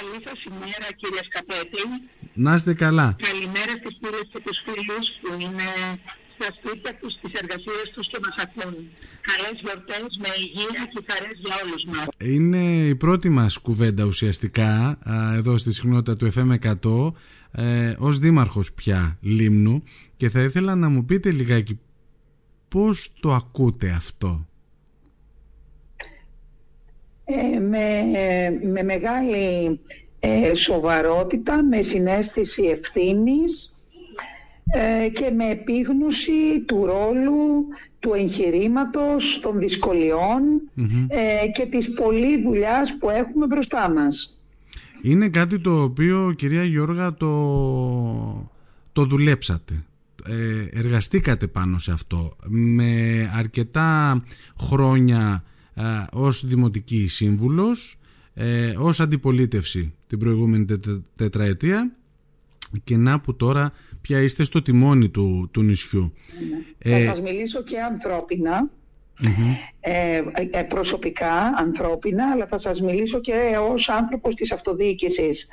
Καλή σας ημέρα κύριε Σκαπέτη. Να είστε καλά. Καλημέρα στις φίλες και τους φίλους που είναι στα σπίτια τους, στις εργασίες τους και μας ακούν. Καλές γιορτές με υγεία και χαρές για όλους μας. Είναι η πρώτη μας κουβέντα ουσιαστικά εδώ στη συχνότητα του FM 100 ε, ως δήμαρχος πια Λίμνου και θα ήθελα να μου πείτε λιγάκι πώς το ακούτε αυτό; Ε, με, με μεγάλη ε, σοβαρότητα, με συνέστηση ευθύνης ε, και με επίγνωση του ρόλου, του εγχειρήματος, των δυσκολιων και της πολλή δουλειάς που έχουμε μπροστά μας. Είναι κάτι το οποίο, κυρία Γιώργα, το, το δουλέψατε. εργαστήκατε πάνω σε αυτό με αρκετά χρόνια ε, ως Δημοτική Σύμβουλος, ε, ως αντιπολίτευση την προηγούμενη τετραετία και να που τώρα πια είστε στο τιμόνι του, του νησιού. Θα ε, σας μιλήσω και ανθρώπινα, ε, ε, προσωπικά ανθρώπινα, αλλά θα σας μιλήσω και ως άνθρωπος της αυτοδιοίκησης.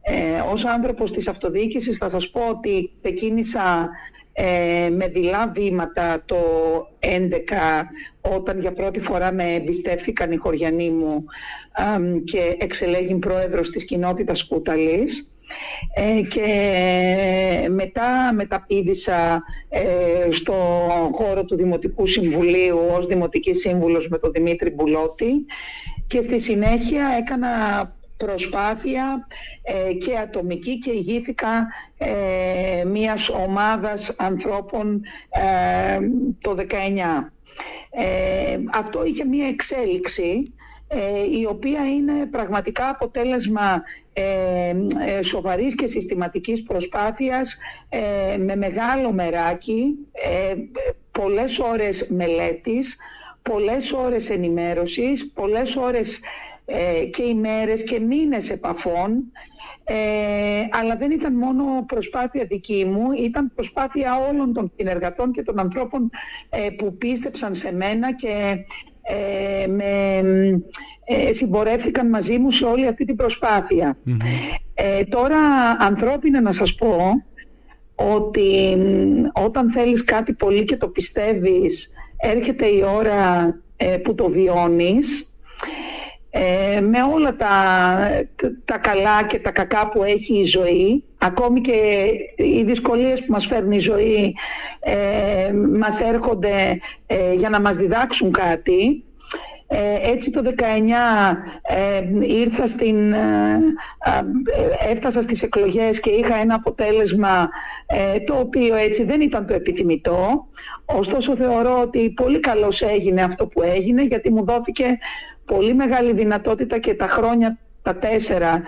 Ε, ως άνθρωπος της αυτοδιοίκησης θα σας πω ότι ξεκίνησα ε, με δειλά βήματα το 2011 όταν για πρώτη φορά με εμπιστεύθηκαν οι χωριανοί μου και εξελέγει πρόεδρος της κοινότητας Κούταλης. Ε, και μετά μεταπίδησα ε, στο χώρο του Δημοτικού Συμβουλίου ως Δημοτική Σύμβουλος με τον Δημήτρη Μπουλώτη και στη συνέχεια έκανα προσπάθεια ε, και ατομική και ηγήθηκα ε, μιας ομάδας ανθρώπων ε, το 19. Ε, αυτό είχε μια εξέλιξη η οποία είναι πραγματικά αποτέλεσμα σοβαρής και συστηματικής προσπάθειας με μεγάλο μεράκι, πολλές ώρες μελέτης, πολλές ώρες ενημέρωσης, πολλές ώρες ε, και ημέρες και μήνες επαφών. Ε, αλλά δεν ήταν μόνο προσπάθεια δική μου, ήταν προσπάθεια όλων των συνεργατών και των ανθρώπων ε, που πίστεψαν σε μένα και ε, με ε, συμπορεύτηκαν μαζί μου σε όλη αυτή την προσπαθεια τώρα ανθρώπινα να σας πω ότι όταν θέλεις κάτι πολύ και το πιστεύεις έρχεται η ώρα που το βιώνεις ε, με όλα τα, τα καλά και τα κακά που έχει η ζωή ακόμη και οι δυσκολίες που μας φέρνει η ζωή ε, μας έρχονται ε, για να μας διδάξουν κάτι ε, έτσι το 19 ε, ήρθα στην, ε, έφτασα στις εκλογές και είχα ένα αποτέλεσμα το οποίο έτσι δεν ήταν το επιθυμητό. Ωστόσο θεωρώ ότι πολύ καλώς έγινε αυτό που έγινε γιατί μου δόθηκε πολύ μεγάλη δυνατότητα και τα χρόνια τα τέσσερα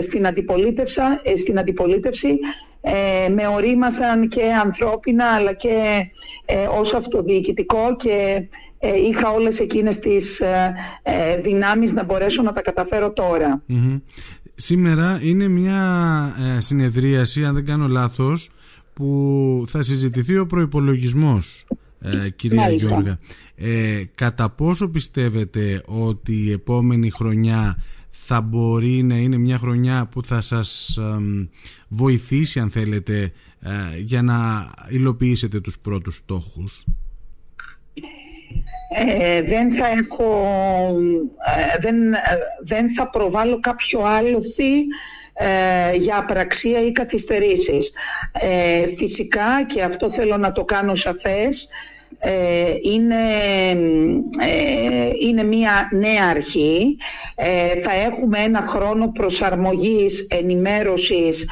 στην, αντιπολίτευσα, στην αντιπολίτευση με ορίμασαν και ανθρώπινα αλλά και ως αυτοδιοικητικό και ε, είχα όλες εκείνες τις ε, ε, δυνάμεις να μπορέσω να τα καταφέρω Σήμερα είναι μια συνεδρίαση, αν δεν κάνω λάθος, που θα συζητηθεί ο προϋπολογισμός, κυρία Μάλιστα. Γιώργα. κατά πόσο πιστεύετε ότι η επόμενη χρονιά θα μπορεί να είναι μια χρονιά που θα σας βοηθήσει, αν θέλετε, για να υλοποιήσετε τους πρώτους στόχους; Ε, δεν θα έχω, ε, δεν, ε, δεν θα προβάλλω κάποιο άλοθη ε, για απραξία ή καθυστερήσεις. φυσικά και αυτό θέλω να το κάνω σαφές, είναι, είναι μια νέα αρχή. θα έχουμε ένα χρόνο προσαρμογής, ενημέρωσης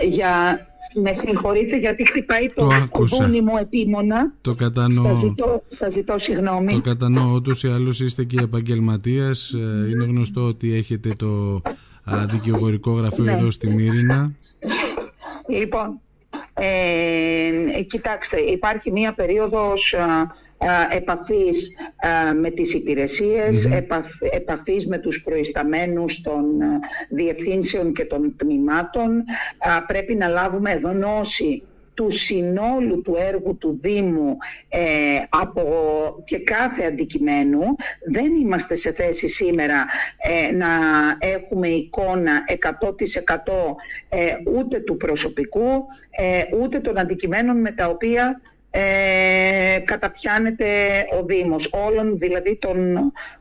για με συγχωρείτε γιατί χτυπάει το, το μου επίμονα. Το κατανοώ. Σας ζητώ, σας ζητώ συγγνώμη. Το κατανοώ. Ούτως ή άλλως είστε και επαγγελματίας. Ε, είναι γνωστό ότι έχετε το δικαιογορικό γραφείο ναι. εδώ στη Μύρινα. Λοιπόν, ε, κοιτάξτε, υπάρχει μία περίοδος επαφής με τις υπηρεσίες, επαφής με τους προϊσταμένους των διευθύνσεων και των τμήματων. Πρέπει να λάβουμε γνώση του συνόλου του έργου του Δήμου ε, από και κάθε αντικειμένου. Δεν είμαστε σε θέση σήμερα ε, να έχουμε εικόνα 100% ε, ούτε του προσωπικού, ούτε των αντικειμένων με τα οποία ε, καταπιάνεται ο Δήμος, όλων δηλαδή των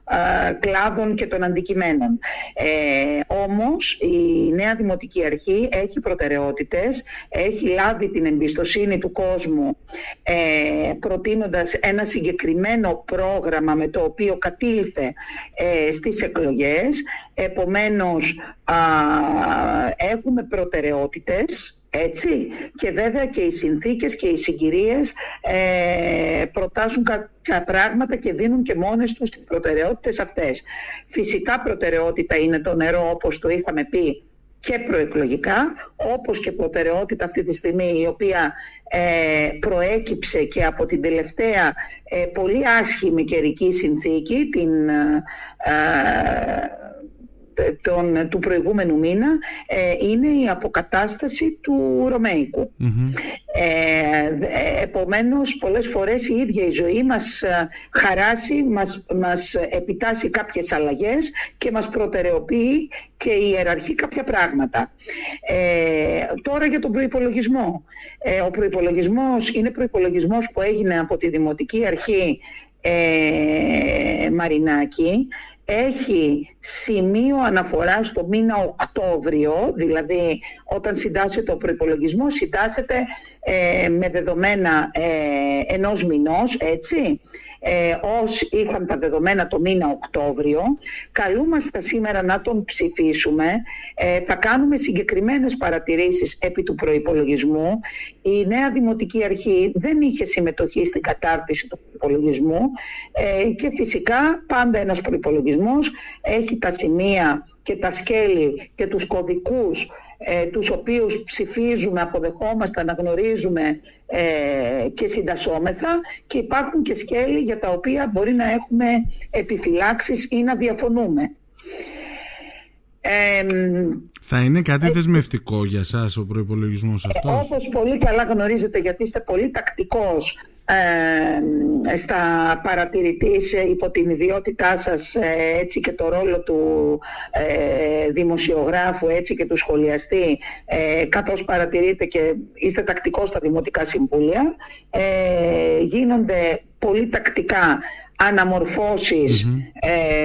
ε, κλάδων και των αντικειμένων. Ε, όμως η νέα Δημοτική Αρχή έχει προτεραιότητες, έχει λάβει την εμπιστοσύνη του κόσμου ε, προτείνοντας ένα συγκεκριμένο πρόγραμμα με το οποίο κατήλθε ε, στις εκλογές. Επομένως έχουμε προτεραιότητες έτσι. Και βέβαια και οι συνθήκες και οι συγκυρίες ε, προτάσουν κάποια πράγματα και δίνουν και μόνες τους τις προτεραιότητες αυτές. Φυσικά προτεραιότητα είναι το νερό όπως το είχαμε πει και προεκλογικά, όπως και προτεραιότητα αυτή τη στιγμή η οποία ε, προέκυψε και από την τελευταία ε, πολύ άσχημη καιρική συνθήκη, την ε, τον, του προηγούμενου μήνα ε, είναι η αποκατάσταση του ρωμαικου Ε, επομένως πολλές φορές η ίδια η ζωή μας ε, χαράσει, μας, μας επιτάσσει κάποιες αλλαγές και μας προτεραιοποιεί και ιεραρχεί κάποια πράγματα. Ε, τώρα για τον προϋπολογισμό. Ε, ο προϋπολογισμός είναι προϋπολογισμός που έγινε από τη Δημοτική Αρχή ε, Μαρινάκη έχει σημείο αναφοράς στο μήνα Οκτώβριο, δηλαδή όταν συντάσσεται ο προπολογισμό, συντάσσεται ε, με δεδομένα ε, ενός μηνός, έτσι ε, ως είχαν τα δεδομένα το μήνα Οκτώβριο. Καλούμαστε σήμερα να τον ψηφίσουμε. Ε, θα κάνουμε συγκεκριμένες παρατηρήσεις επί του προϋπολογισμού. Η νέα Δημοτική Αρχή δεν είχε συμμετοχή στην κατάρτιση του προϋπολογισμού ε, και φυσικά πάντα ένας προϋπολογισμός έχει τα σημεία και τα σκέλη και τους κωδικούς ε, τους οποίους ψηφίζουμε, αποδεχόμαστε, αναγνωρίζουμε ε, και συντασσόμεθα και υπάρχουν και σκέλη για τα οποία μπορεί να έχουμε επιφυλάξεις ή να διαφωνούμε. θα είναι κάτι ε, δεσμευτικό για σας ο προϋπολογισμός ε, αυτός; όπως πολύ καλά γνωρίζετε γιατί είστε πολύ τακτικός ε, στα παρατηρητής υπό την ιδιότητά σας ε, έτσι και το ρόλο του ε, δημοσιογράφου έτσι και του σχολιαστή ε, καθώς παρατηρείτε και είστε τακτικός στα Δημοτικά Συμβούλια ε, γίνονται πολύ τακτικά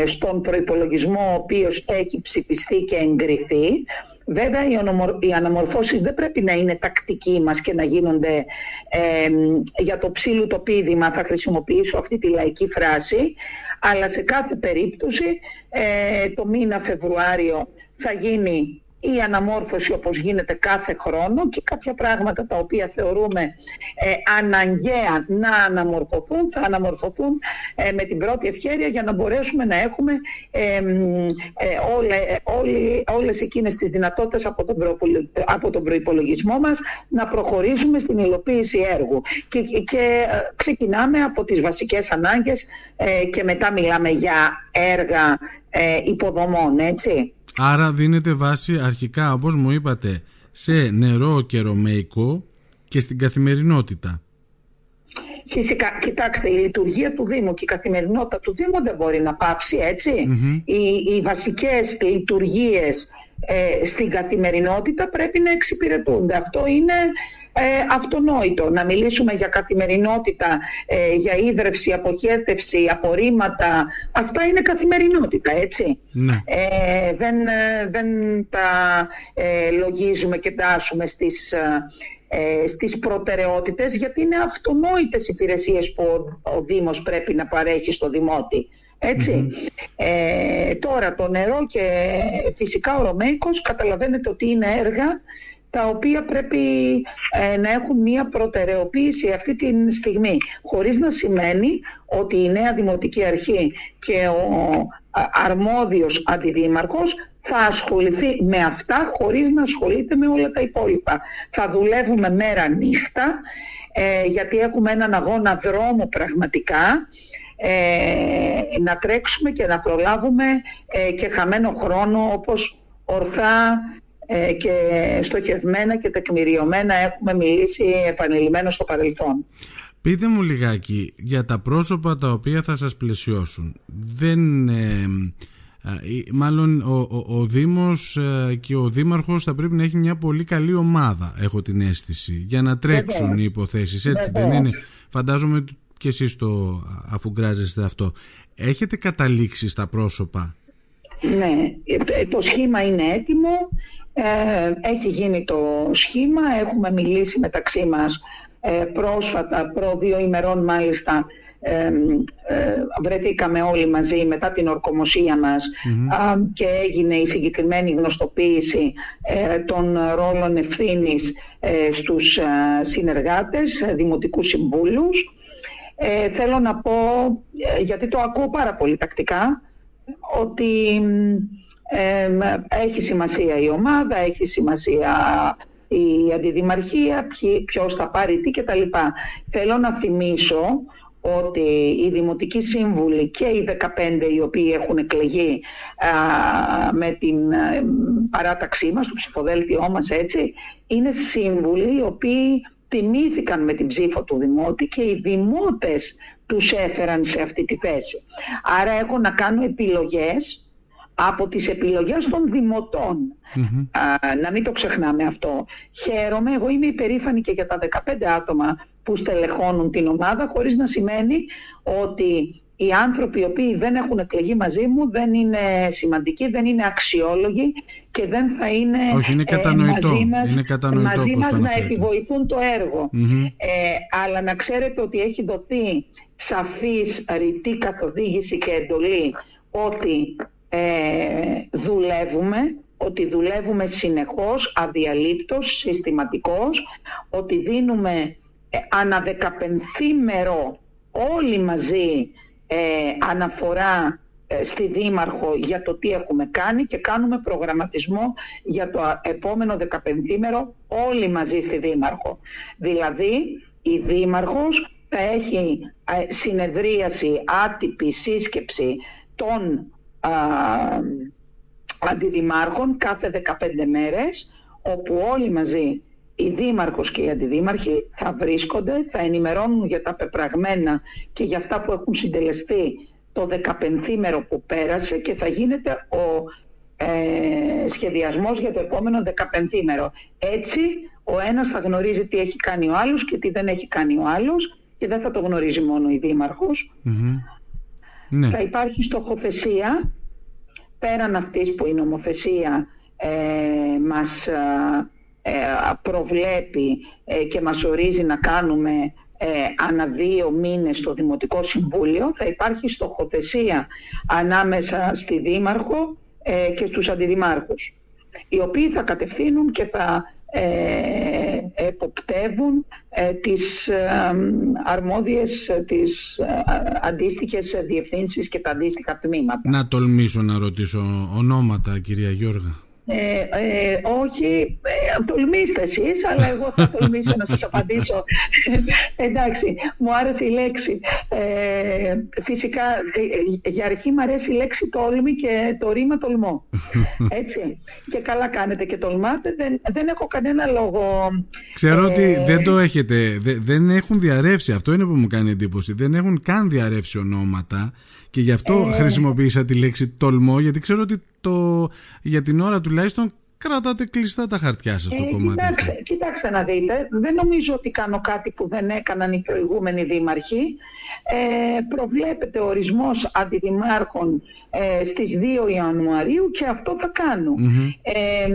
στον προϋπολογισμό ο οποίος έχει ψηφιστεί και εγκριθεί Βέβαια οι αναμορφώσεις δεν πρέπει να είναι τακτικοί μας και να γίνονται για το ψήλου το πίδημα, θα χρησιμοποιήσω αυτή τη λαϊκή φράση, αλλά σε κάθε περίπτωση ε, το μήνα Φεβρουάριο θα γίνει η αναμόρφωση όπως γίνεται κάθε χρόνο και κάποια πράγματα τα οποία θεωρούμε ε, αναγκαία να αναμορφωθούν θα αναμορφωθούν ε, με την πρώτη ευχαίρεια για να μπορέσουμε να έχουμε ε, ε, όλε, όλη, όλες εκείνες τις δυνατότητες από τον, από τον προϋπολογισμό μας να προχωρήσουμε στην υλοποίηση έργου και, και ε, ξεκινάμε από τις βασικές ανάγκες και μετά μιλάμε για έργα υποδομών έτσι. Άρα δίνεται βάση αρχικά, όπως μου είπατε, σε νερό και ρωμαϊκό και στην καθημερινότητα. Φυσικά, κοιτάξτε, η λειτουργία του Δήμου και η καθημερινότητα του Δήμου δεν μπορεί να πάψει, Οι, οι βασικές λειτουργίες ε, στην καθημερινότητα πρέπει να εξυπηρετούνται. Αυτό είναι ε, αυτονόητο. Να μιλήσουμε για καθημερινότητα, ε, για ίδρυυση, αποχέτευση, απορρίμματα. Αυτά είναι καθημερινότητα, έτσι. Ναι. Ε, δεν, δεν τα λογίζουμε και τάσουμε στις στις προτεραιότητες γιατί είναι αυτονόητες υπηρεσίες που ο, ο Δήμος πρέπει να παρέχει στο Δημότη. Ετσι τώρα το νερό και φυσικά ο Ρωμαϊκός καταλαβαίνετε ότι είναι έργα τα οποία πρέπει ε, να έχουν μία προτεραιοποίηση αυτή τη στιγμή. Χωρίς να σημαίνει ότι η νέα Δημοτική Αρχή και ο αρμόδιος αντιδήμαρχος θα ασχοληθεί με αυτά χωρίς να ασχολείται με όλα τα υπόλοιπα. Θα δουλεύουμε μέρα νύχτα ε, γιατί έχουμε έναν αγώνα δρόμου πραγματικά ε, να τρέξουμε και να προλάβουμε και χαμένο χρόνο όπως ορθά ε, και στοχευμένα και τεκμηριωμένα έχουμε μιλήσει επανειλημμένο στο παρελθόν. Πείτε μου λιγάκι για τα πρόσωπα τα οποία θα σας πλαισιώσουν. Δεν... Ε, μάλλον ο, ο, ο Δήμος ε, και ο Δήμαρχος θα πρέπει να έχει μια πολύ καλή ομάδα, έχω την αίσθηση, για να τρέξουν οι υποθέσεις. Έτσι δεν είναι. Φαντάζομαι και εσείς το αφουγκράζεστε αυτό. Έχετε καταλήξει στα πρόσωπα; Ναι, ε, το σχήμα είναι έτοιμο. έχει γίνει το σχήμα. Έχουμε μιλήσει μεταξύ μας ε, πρόσφατα, προ δύο ημερών μάλιστα, ε, βρεθήκαμε όλοι μαζί μετά την ορκομοσία μας και έγινε η συγκεκριμένη γνωστοποίηση ε, των ρόλων ευθύνης ε, στους συνεργάτες, δημοτικούς συμβούλους. Θέλω να πω, γιατί το ακούω πάρα πολύ τακτικά, ότι έχει σημασία η ομάδα, έχει σημασία η αντιδημαρχία, ποιος θα πάρει τι κτλ. Θέλω να θυμίσω ότι οι Δημοτικοί Σύμβουλοι και οι 15 οι οποίοι έχουν εκλεγεί με την παράταξή μας, το ψηφοδέλτιό μας έτσι, είναι σύμβουλοι οι οποίοι τιμήθηκαν με την ψήφο του Δημότη και οι Δημότες τους έφεραν σε αυτή τη θέση. Άρα έχω να κάνω επιλογές από τις επιλογές των δημοτων να μην το ξεχνάμε αυτό. Χαίρομαι, εγώ είμαι υπερήφανη και για τα 15 άτομα που στελεχώνουν την ομάδα, χωρίς να σημαίνει ότι οι άνθρωποι οι οποίοι δεν έχουν εκλεγεί μαζί μου δεν είναι σημαντικοί, δεν είναι αξιόλογοι και δεν θα είναι, Όχι, είναι ε, μαζί μας, είναι κατανοητό μαζί μας να επιβοηθούν το έργο. Ε, αλλά να ξέρετε ότι έχει δοθεί σαφής ρητή καθοδήγηση και εντολή ότι ε, δουλεύουμε, ότι δουλεύουμε συνεχώς, αδιαλείπτως, συστηματικός, ότι δίνουμε ε, αναδεκαπενθήμερο όλοι μαζί ε, αναφορά ε, στη Δήμαρχο για το τι έχουμε κάνει και κάνουμε προγραμματισμό για το επόμενο δεκαπενθήμερο όλοι μαζί στη Δήμαρχο. Δηλαδή η Δήμαρχος θα έχει ε, συνεδρίαση, άτυπη σύσκεψη των αντιδημάρχων κάθε 15 μέρες όπου όλοι μαζί οι δήμαρχος και οι αντιδήμαρχοι θα βρίσκονται, θα ενημερώνουν για τα πεπραγμένα και για αυτά που έχουν συντελεστεί το 15 που πέρασε και θα γίνεται ο ε, σχεδιασμός για το επόμενο 15 Έτσι ο ένας θα γνωρίζει τι έχει κάνει ο άλλος και τι δεν έχει κάνει ο άλλος και δεν θα το γνωρίζει μόνο η δημαρχος ναι. Θα υπάρχει στοχοθεσία. Πέραν αυτής που η νομοθεσία ε, μας ε, προβλέπει ε, και μας ορίζει να κάνουμε ε, ανά δύο μήνες στο Δημοτικό Συμβούλιο θα υπάρχει στοχοθεσία ανάμεσα στη Δήμαρχο ε, και στους αντιδημάρχους οι οποίοι θα κατευθύνουν και θα ε, εποπτεύουν ε, τις ε, αρμόδιες, τις αντίστοιχες διευθύνσεις και τα αντίστοιχα τμήματα. Να τολμήσω να ρωτήσω ονόματα κυρία Γιώργα. Ε, ε, όχι, ε, τολμήστε εσείς, αλλά εγώ θα τολμήσω να σας απαντήσω. Εντάξει, μου άρεσε η λέξη. Ε, φυσικά, ε, για αρχή μου αρέσει η λέξη τόλμη και το ρήμα τολμώ. Έτσι. Και καλά κάνετε και τολμάτε. Δεν, δεν έχω κανένα λόγο. Ξέρω ότι δεν το έχετε, δεν έχουν διαρρεύσει. Αυτό είναι που μου κάνει εντύπωση. Δεν έχουν καν διαρρεύσει ονόματα. Και γι' αυτό ε... χρησιμοποίησα τη λέξη τολμό, γιατί ξέρω ότι το, για την ώρα τουλάχιστον κρατάτε κλειστά τα χαρτιά σας στο ε, κομμάτι. Κοιτάξτε, κοιτάξτε να δείτε, δεν νομίζω ότι κάνω κάτι που δεν έκαναν οι προηγούμενοι δήμαρχοι. Ε, προβλέπεται ορισμός αντιδημάρχων ε, στις 2 Ιανουαρίου και αυτό θα κάνω. Ε,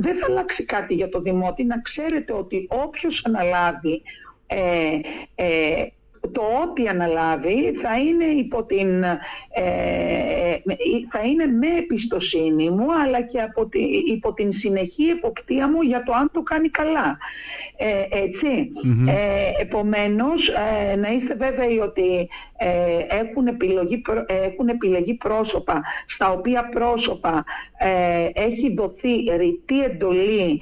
δεν θα αλλάξει κάτι για το Δημότη. Να ξέρετε ότι όποιος αναλάβει ε, ε το ό,τι αναλάβει θα είναι, υπό την, ε, θα είναι με εμπιστοσύνη μου αλλά και από τη, υπό την συνεχή εποπτεία μου για το αν το κάνει καλά. Ε, ετσι Ε, επομένως, ε, να είστε βέβαιοι ότι ε, έχουν, επιλογή, έχουν επιλεγεί πρόσωπα στα οποία πρόσωπα έχει δοθεί ρητή εντολή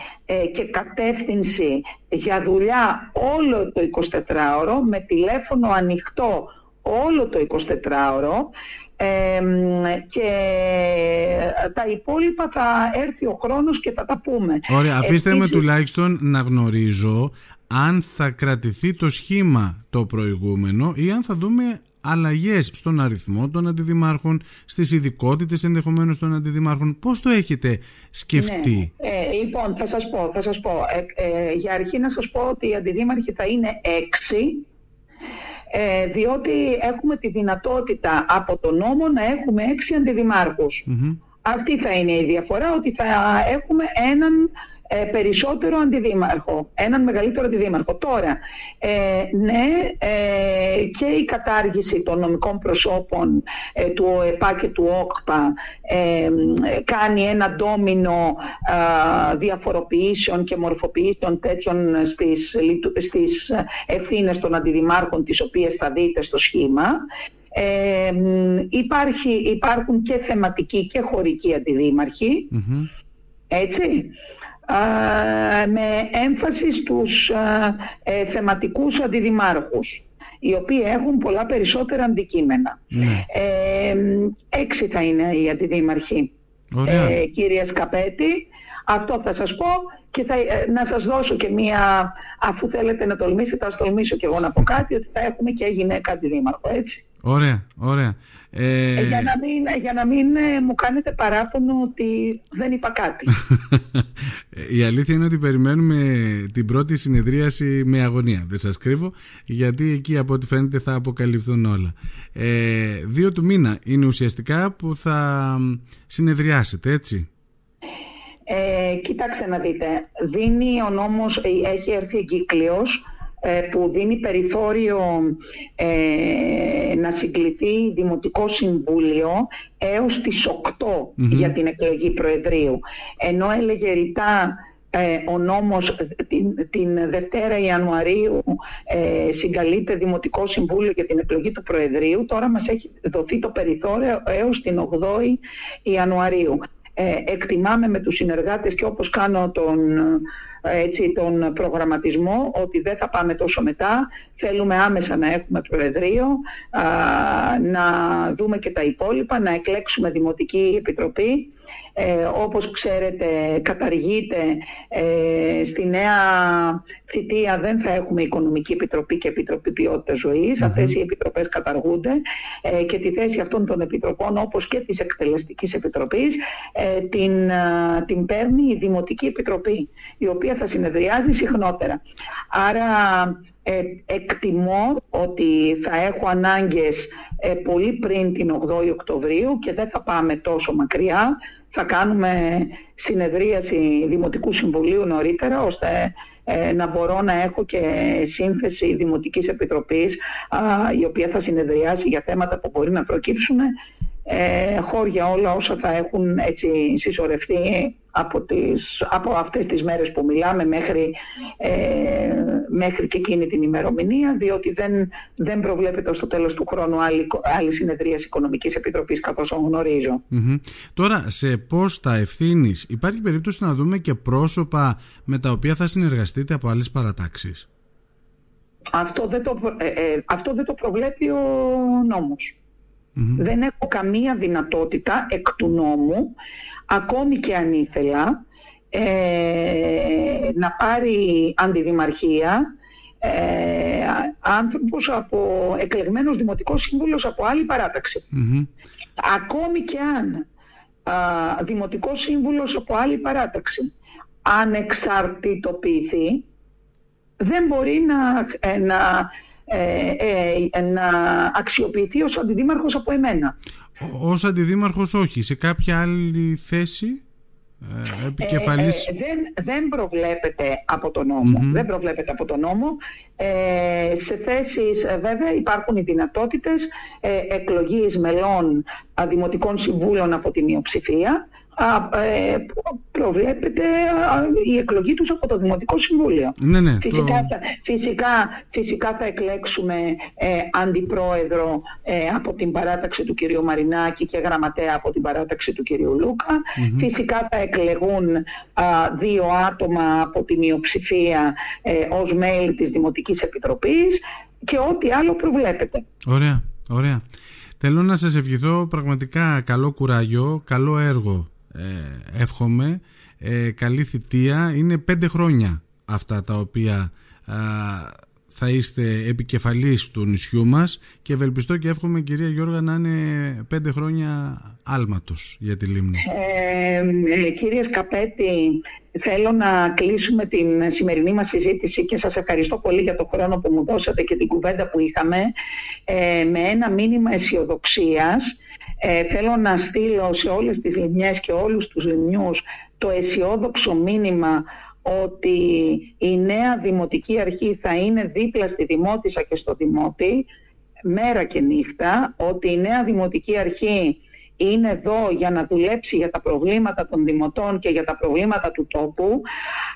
και κατεύθυνση για δουλειά όλο το 24ωρο με τηλέφωνο ανοιχτό όλο το 24ωρο και τα υπόλοιπα θα έρθει ο χρόνος και θα τα πούμε. Ωραία, αφήστε με τουλάχιστον να γνωρίζω αν θα κρατηθεί το σχήμα το προηγούμενο ή αν θα δούμε αλλαγές στον αριθμό των αντιδημάρχων, στις ειδικότητες ενδεχομένως των αντιδημάρχων. Πώς το έχετε σκεφτεί; Ναι. Ε, λοιπόν, θα σας πω, θα σας πω. Ε, ε, για αρχή να σας πω ότι οι αντιδήμαρχοι θα είναι έξι ε, διότι έχουμε τη δυνατότητα από τον νόμο να έχουμε έξι Αυτή θα είναι η διαφορά, ότι θα έχουμε έναν ε, περισσότερο αντιδήμαρχο, έναν μεγαλύτερο αντιδήμαρχο. Τώρα, ε, ναι, ε, και η κατάργηση των νομικών προσώπων ε, του ΟΕΠΑ και του ΟΚΠΑ κάνει ένα ντόμινο διαφοροποιήσεων και μορφοποιήσεων τέτοιων στις, στις ευθύνες των αντιδημάρχων τις οποίες θα δείτε στο σχήμα. Ε, υπάρχει, υπάρχουν και θεματικοί και χωρικοί έτσι με έμφαση στους ε, θεματικούς αντιδημάρχους οι οποίοι έχουν πολλά περισσότερα αντικείμενα. Ναι. Ε, έξι θα είναι οι αντιδήμαρχοι. Ε, κύριε Σκαπέτη, αυτό θα σας πω και θα, ε, να σας δώσω και μία, αφού θέλετε να τολμήσετε, θα σας τολμήσω και εγώ να πω κάτι, ότι θα έχουμε και γυναίκα αντιδήμαρχο, έτσι. Ωραία, ωραία. Ε... ε για να μην, για να μην ε, μου κάνετε παράπονο ότι δεν είπα κάτι. Η αλήθεια είναι ότι περιμένουμε την πρώτη συνεδρίαση με αγωνία. Δεν σας κρύβω, γιατί εκεί από ό,τι φαίνεται θα αποκαλυφθούν όλα. Ε, δύο του μήνα είναι ουσιαστικά που θα συνεδριάσετε, έτσι. Ε, κοιτάξτε να δείτε, δίνει ο νόμος, έχει έρθει εγκύκλειος ε, που δίνει περιθώριο ε, να συγκληθεί Δημοτικό Συμβούλιο έως τις 8 για την εκλογή Προεδρείου. Ενώ έλεγε ρητά ε, ο νόμος την, την Δευτέρα Ιανουαρίου ε, συγκαλείται Δημοτικό Συμβούλιο για την εκλογή του Προεδρείου, τώρα μας έχει δοθεί το περιθώριο έως την 8η Ιανουαρίου. Ε, εκτιμάμε με τους συνεργάτες και όπως κάνω τον, έτσι, τον προγραμματισμό ότι δεν θα πάμε τόσο μετά, θέλουμε άμεσα να έχουμε προεδρείο, να δούμε και τα υπόλοιπα, να εκλέξουμε Δημοτική Επιτροπή ε, όπως ξέρετε καταργείται ε, στη νέα θητεία δεν θα έχουμε Οικονομική Επιτροπή και Επιτροπή Ποιότητας Ζωής. Αυτές οι επιτροπές καταργούνται ε, και τη θέση αυτών των επιτροπών όπως και της Εκτελεστικής Επιτροπής ε, την, την παίρνει η Δημοτική Επιτροπή η οποία θα συνεδριάζει συχνότερα. Άρα ε, εκτιμώ ότι θα έχω ανάγκες ε, πολύ πριν την 8η Οκτωβρίου και δεν θα πάμε τόσο μακριά. Θα κάνουμε συνεδρίαση Δημοτικού Συμβουλίου νωρίτερα ώστε ε, να μπορώ να έχω και σύνθεση Δημοτικής Επιτροπής η οποία θα συνεδριάσει για θέματα που μπορεί να προκύψουν ε, χώρια όλα όσα θα έχουν έτσι συσσωρευτεί από, τις, από αυτές τις μέρες που μιλάμε μέχρι, ε, μέχρι και εκείνη την ημερομηνία διότι δεν, δεν προβλέπεται στο τέλος του χρόνου άλλη, άλλη συνεδρία Οικονομικής Επιτροπής καθώς γνωριζω Τώρα σε πώς θα ευθύνεις υπάρχει περίπτωση να δούμε και πρόσωπα με τα οποία θα συνεργαστείτε από άλλες παρατάξεις; Αυτό δεν το, ε, ε, αυτό δεν το προβλέπει ο νόμος. Δεν έχω καμία δυνατότητα εκ του νόμου, ακόμη και αν ήθελα, ε, να πάρει αντιδημαρχία ε, άνθρωπος από εκλεγμένος δημοτικός σύμβουλος από άλλη Ακόμη και αν α, δημοτικός σύμβουλος από άλλη παράταξη ανεξαρτητοποιηθεί, δεν μπορεί να, ε, να ε, ε, να αξιοποιηθεί ως αντιδήμαρχος από εμένα. Ως αντιδήμαρχος όχι, σε κάποια άλλη θέση ε, επικεφαλής... Ε, δεν, δεν προβλέπεται από τον νομο Δεν προβλέπεται από τον νόμο. Ε, σε θέσεις βέβαια υπάρχουν οι δυνατότητες ε, εκλογής μελών δημοτικών συμβούλων από τη μειοψηφία ε, προβλέπεται η εκλογή τους από το Δημοτικό Συμβούλιο. Ναι, ναι, φυσικά, θα, φυσικά, φυσικά θα εκλέξουμε ε, αντιπρόεδρο ε, από την παράταξη του κυρίου Μαρινάκη και γραμματέα από την παράταξη του κυρίου λουκα Φυσικά θα εκλεγούν δύο άτομα από τη μειοψηφία ε, ως μέλη της Δημοτικής Επιτροπής και ό,τι άλλο προβλέπεται. Ωραία, ωραία. Θέλω να σας ευχηθώ πραγματικά καλό κουράγιο, καλό έργο ε, εύχομαι, ε, καλή θητεία. Είναι πέντε χρόνια αυτά τα οποία θα είστε επικεφαλής του νησιού μας και ευελπιστώ και εύχομαι κυρία Γιώργα να είναι πέντε χρόνια άλματος για τη Λίμνη. Ε, ε, κύριε Σκαπέτη, θέλω να κλείσουμε την σημερινή μας συζήτηση και σας ευχαριστώ πολύ για το χρόνο που μου δώσατε και την κουβέντα που είχαμε ε, με ένα μήνυμα αισιοδοξίας. Ε, θέλω να στείλω σε όλες τις λιμιές και όλους τους λιμιούς το αισιόδοξο μήνυμα ότι η νέα Δημοτική Αρχή θα είναι δίπλα στη Δημότησα και στο Δημότη μέρα και νύχτα, ότι η νέα Δημοτική Αρχή είναι εδώ για να δουλέψει για τα προβλήματα των δημοτών και για τα προβλήματα του τόπου.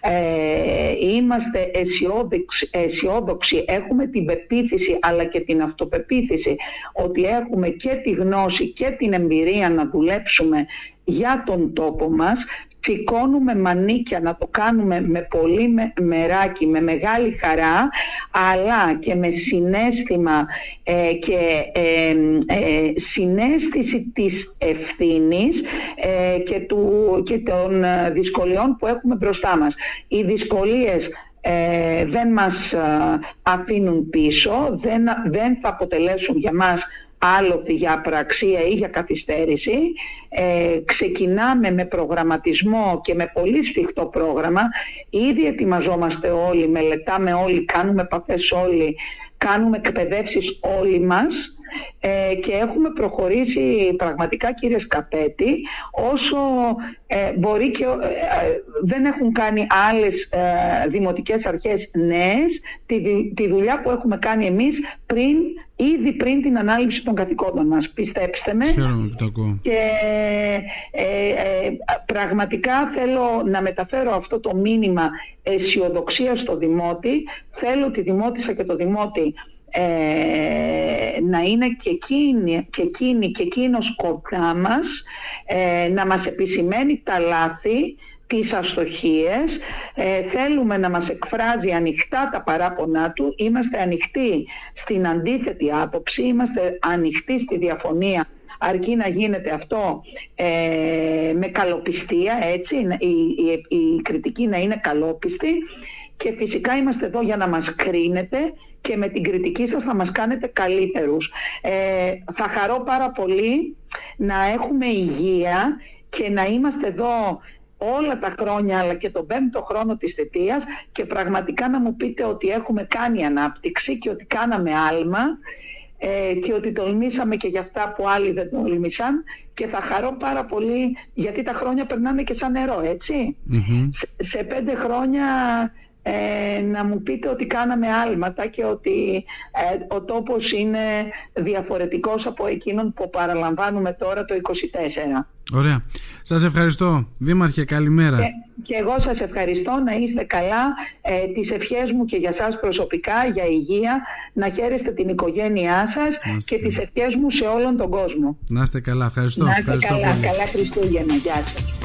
Ε, είμαστε αισιόδοξοι, αισιόδοξοι, έχουμε την πεποίθηση αλλά και την αυτοπεποίθηση ότι έχουμε και τη γνώση και την εμπειρία να δουλέψουμε για τον τόπο μας σηκώνουμε μανίκια να το κάνουμε με πολύ μεράκι, με μεγάλη χαρά αλλά και με συνέστημα ε, και ε, ε, συνέστηση της ευθύνης ε, και, του, και των δυσκολιών που έχουμε μπροστά μας. Οι δυσκολίες δεν μας αφήνουν πίσω, δεν, δεν θα αποτελέσουν για μας άλοθη για απραξία ή για καθυστέρηση. Ε, ξεκινάμε με προγραμματισμό και με πολύ σφιχτό πρόγραμμα. Ήδη ετοιμαζόμαστε όλοι, μελετάμε όλοι, κάνουμε επαφές όλοι, κάνουμε εκπαιδεύσεις όλοι μας ε, και έχουμε προχωρήσει πραγματικά κύριε Σκαπέτη όσο ε, μπορεί και ε, δεν έχουν κάνει άλλες δημοτικές αρχές νέες τη, τη δουλειά που έχουμε κάνει εμείς πριν ήδη πριν την ανάληψη των καθηκόντων μας. Πιστέψτε με. Και πραγματικά θέλω να μεταφέρω αυτό το μήνυμα αισιοδοξία στο Δημότη. Θέλω τη Δημότησα και το Δημότη ε, να είναι και εκείνη και, εκείνη, και εκείνος κοντά μας ε, να μας επισημαίνει τα λάθη τις αστοχίες, ε, θέλουμε να μας εκφράζει ανοιχτά τα παράπονά του, είμαστε ανοιχτοί στην αντίθετη άποψη, είμαστε ανοιχτοί στη διαφωνία αρκεί να γίνεται αυτό με καλοπιστία, έτσι, η, η, η κριτική να είναι καλόπιστη και φυσικά είμαστε εδώ για να μας κρίνετε και με την κριτική σας θα μας κάνετε καλύτερους. Ε, θα χαρώ πάρα πολύ να έχουμε υγεία και να είμαστε εδώ όλα τα χρόνια αλλά και τον πέμπτο χρόνο της θετίας και πραγματικά να μου πείτε ότι έχουμε κάνει ανάπτυξη και ότι κάναμε άλμα ε, και ότι τολμήσαμε και για αυτά που άλλοι δεν τολμήσαν. Και θα χαρώ πάρα πολύ γιατί τα χρόνια περνάνε και σαν νερό σε πέντε χρόνια ε, να μου πείτε ότι κάναμε άλματα και ότι ε, ο τόπος είναι διαφορετικός από εκείνον που παραλαμβάνουμε τώρα το 24. Ωραία. Σας ευχαριστώ. Δήμαρχε, καλημέρα. Και, και εγώ σας ευχαριστώ να είστε καλά. Ε, τις ευχές μου και για σας προσωπικά, για υγεία, να χαίρεστε την οικογένειά σας και τις ευχές μου σε όλον τον κόσμο. Να είστε καλά. Ευχαριστώ. Να είστε ευχαριστώ καλά. Καλά Χριστούγεννα. Γεια σας.